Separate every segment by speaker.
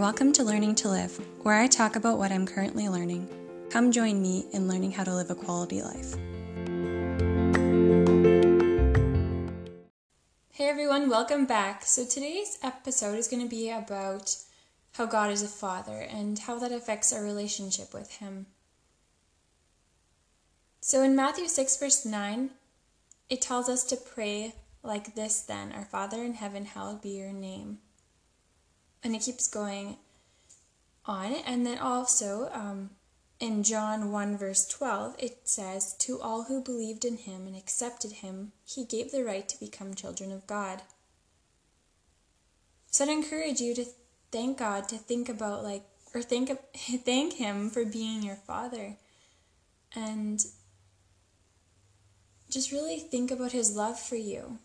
Speaker 1: Welcome to Learning to Live, where I talk about what I'm currently learning. Come join me in learning how to live a quality life. Hey everyone, welcome back. So today's episode is going to be about how God is a father and how that affects our relationship with Him. So in Matthew 6, verse 9, it tells us to pray like this then Our Father in heaven, hallowed be your name. And it keeps going on. And then also um, in John 1, verse 12, it says, To all who believed in him and accepted him, he gave the right to become children of God. So I'd encourage you to thank God, to think about like, or think, thank him for being your father. And just really think about his love for you.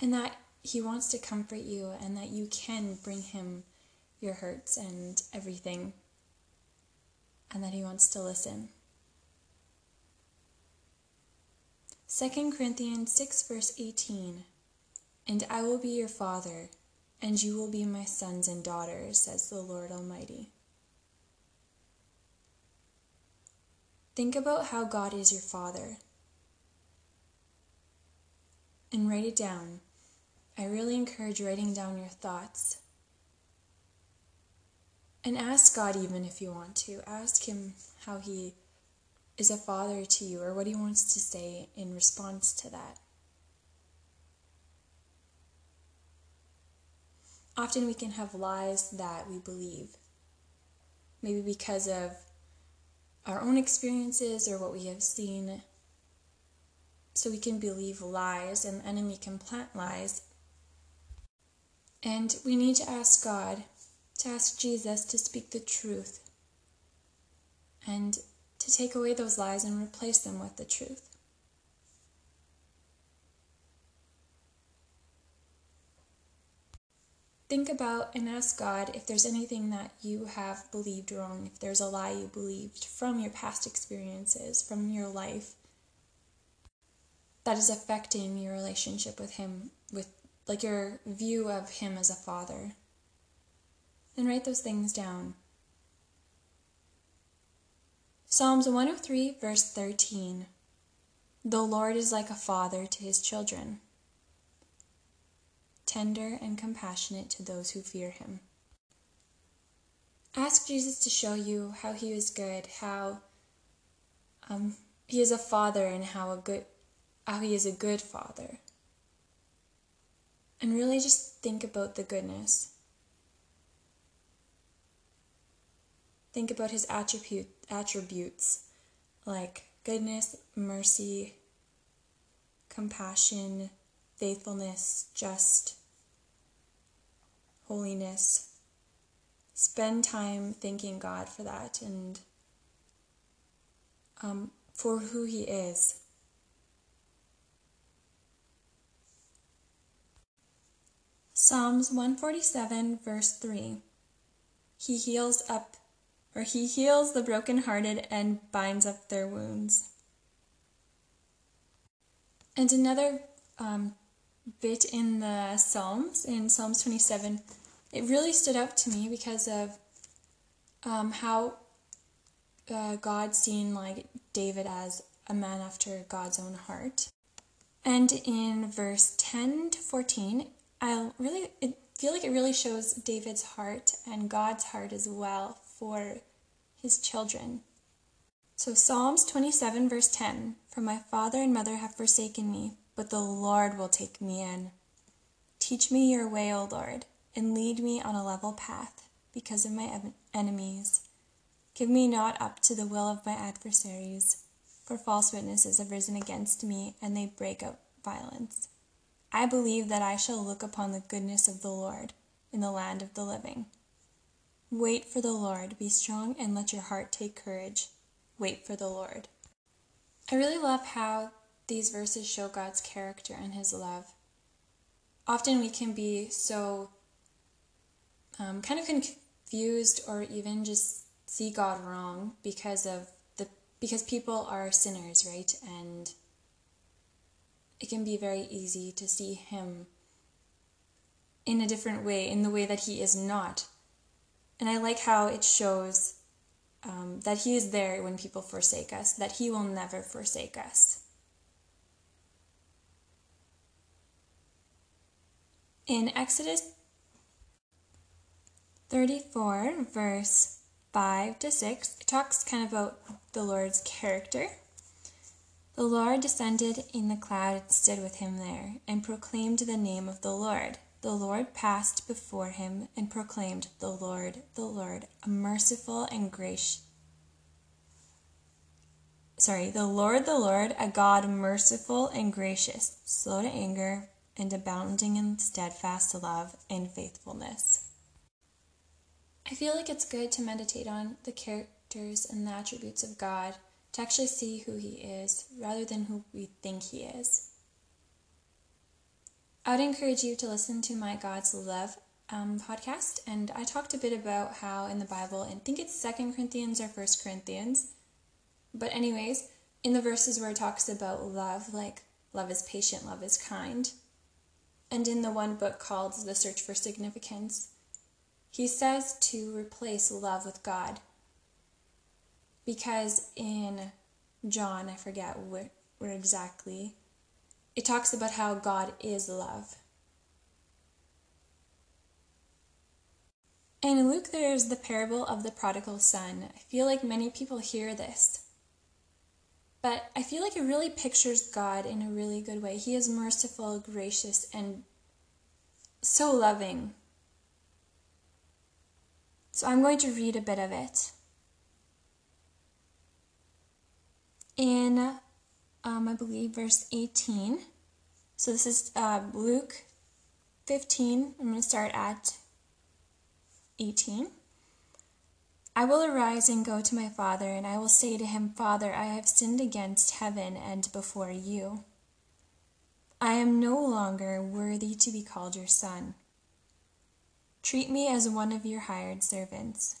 Speaker 1: And that he wants to comfort you and that you can bring him your hurts and everything. And that he wants to listen. 2 Corinthians 6, verse 18 And I will be your father, and you will be my sons and daughters, says the Lord Almighty. Think about how God is your Father and write it down. I really encourage writing down your thoughts. And ask God, even if you want to. Ask Him how He is a father to you or what He wants to say in response to that. Often we can have lies that we believe, maybe because of our own experiences or what we have seen. So we can believe lies, and the enemy can plant lies. And we need to ask God, to ask Jesus to speak the truth, and to take away those lies and replace them with the truth. think about and ask God if there's anything that you have believed wrong, if there's a lie you believed from your past experiences, from your life, that is affecting your relationship with Him, with like your view of Him as a father. And write those things down. Psalms 103, verse 13 The Lord is like a father to his children tender and compassionate to those who fear him. Ask Jesus to show you how he is good, how um, he is a father, and how a good, how he is a good father. And really just think about the goodness. Think about his attribute, attributes like goodness, mercy, compassion, faithfulness, just, holiness. Spend time thanking God for that and um, for who He is. Psalms 147, verse 3 He heals up, or He heals the brokenhearted and binds up their wounds. And another um, bit in the Psalms, in Psalms 27, it really stood out to me because of um, how uh, God seen like David as a man after God's own heart. And in verse 10 to 14, I really feel like it really shows David's heart and God's heart as well for his children. So Psalms 27 verse 10, For my father and mother have forsaken me, but the Lord will take me in. Teach me your way, O Lord, and lead me on a level path because of my enemies. Give me not up to the will of my adversaries, for false witnesses have risen against me, and they break out violence. I believe that I shall look upon the goodness of the Lord in the land of the living. Wait for the Lord, be strong, and let your heart take courage. Wait for the Lord. I really love how these verses show God's character and His love. Often we can be so um, kind of confused or even just see God wrong because of the because people are sinners, right? And it can be very easy to see Him in a different way, in the way that He is not. And I like how it shows um, that He is there when people forsake us, that He will never forsake us. In Exodus 34, verse 5 to 6, it talks kind of about the Lord's character. The Lord descended in the cloud and stood with him there, and proclaimed the name of the Lord. The Lord passed before him and proclaimed, The Lord, the Lord, a merciful and gracious. Sorry, the Lord, the Lord, a God merciful and gracious, slow to anger, and abounding in steadfast love and faithfulness. I feel like it's good to meditate on the characters and the attributes of God to actually see who He is rather than who we think He is. I would encourage you to listen to my God's Love um, podcast, and I talked a bit about how in the Bible, and I think it's Second Corinthians or First Corinthians, but anyways, in the verses where it talks about love, like love is patient, love is kind, and in the one book called The Search for Significance, he says to replace love with God. Because in John, I forget where, where exactly, it talks about how God is love. And In Luke, there's the parable of the prodigal son. I feel like many people hear this. But I feel like it really pictures God in a really good way. He is merciful, gracious, and so loving. So I'm going to read a bit of it. In, um, I believe, verse 18. So this is uh, Luke 15. I'm going to start at 18. I will arise and go to my father, and I will say to him, Father, I have sinned against heaven and before you. I am no longer worthy to be called your son. Treat me as one of your hired servants.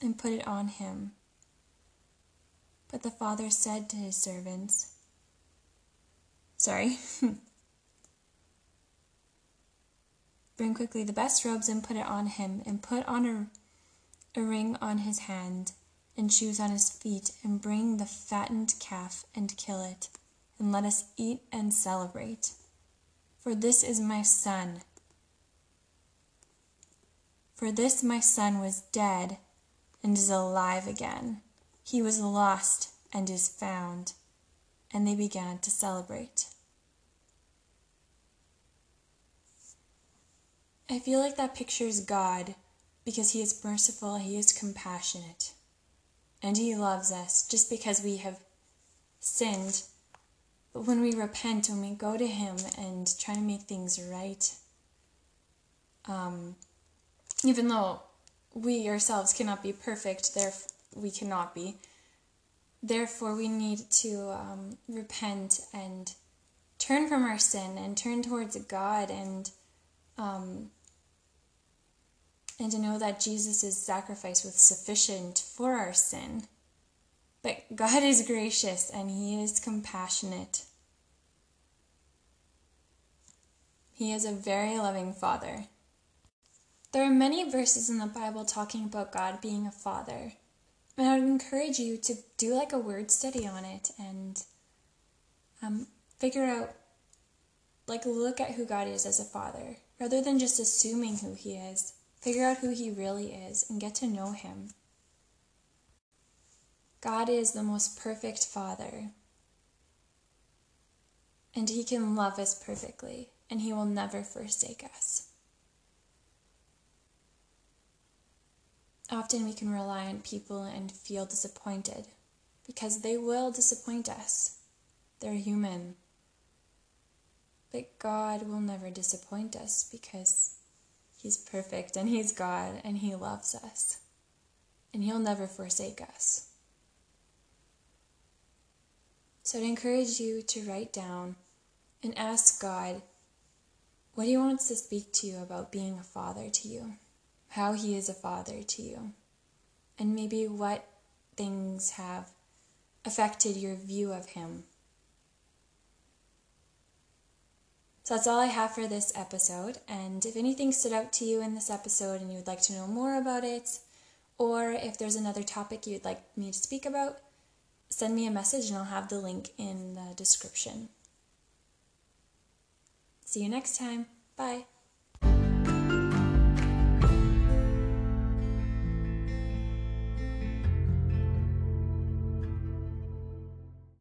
Speaker 1: and put it on him. But the father said to his servants, Sorry. Bring quickly the best robes and put it on him, and put on a, a ring on his hand, and shoes on his feet, and bring the fattened calf and kill it, and let us eat and celebrate. For this is my son. For this my son was dead and is alive again. He was lost and is found. And they began to celebrate. I feel like that pictures God because He is merciful, He is compassionate, and He loves us just because we have sinned. But when we repent, when we go to Him and try to make things right, um, even though we ourselves cannot be perfect, therefore we cannot be. Therefore, we need to um, repent and turn from our sin and turn towards God and um, and to know that Jesus' sacrifice was sufficient for our sin. But God is gracious and He is compassionate. He is a very loving Father. There are many verses in the Bible talking about God being a Father. And I would encourage you to do like a word study on it and um, figure out, like, look at who God is as a Father rather than just assuming who He is. Figure out who He really is and get to know Him. God is the most perfect Father, and He can love us perfectly, and He will never forsake us. Often we can rely on people and feel disappointed because they will disappoint us. They're human. But God will never disappoint us because He's perfect and He's God and He loves us. And He'll never forsake us. So I'd encourage you to write down and ask God what He wants to speak to you about being a father to you, how He is a father to you, and maybe what things have affected your view of Him So that's all I have for this episode. And if anything stood out to you in this episode and you would like to know more about it, or if there's another topic you'd like me to speak about, send me a message and I'll have the link in the description. See you next time. Bye.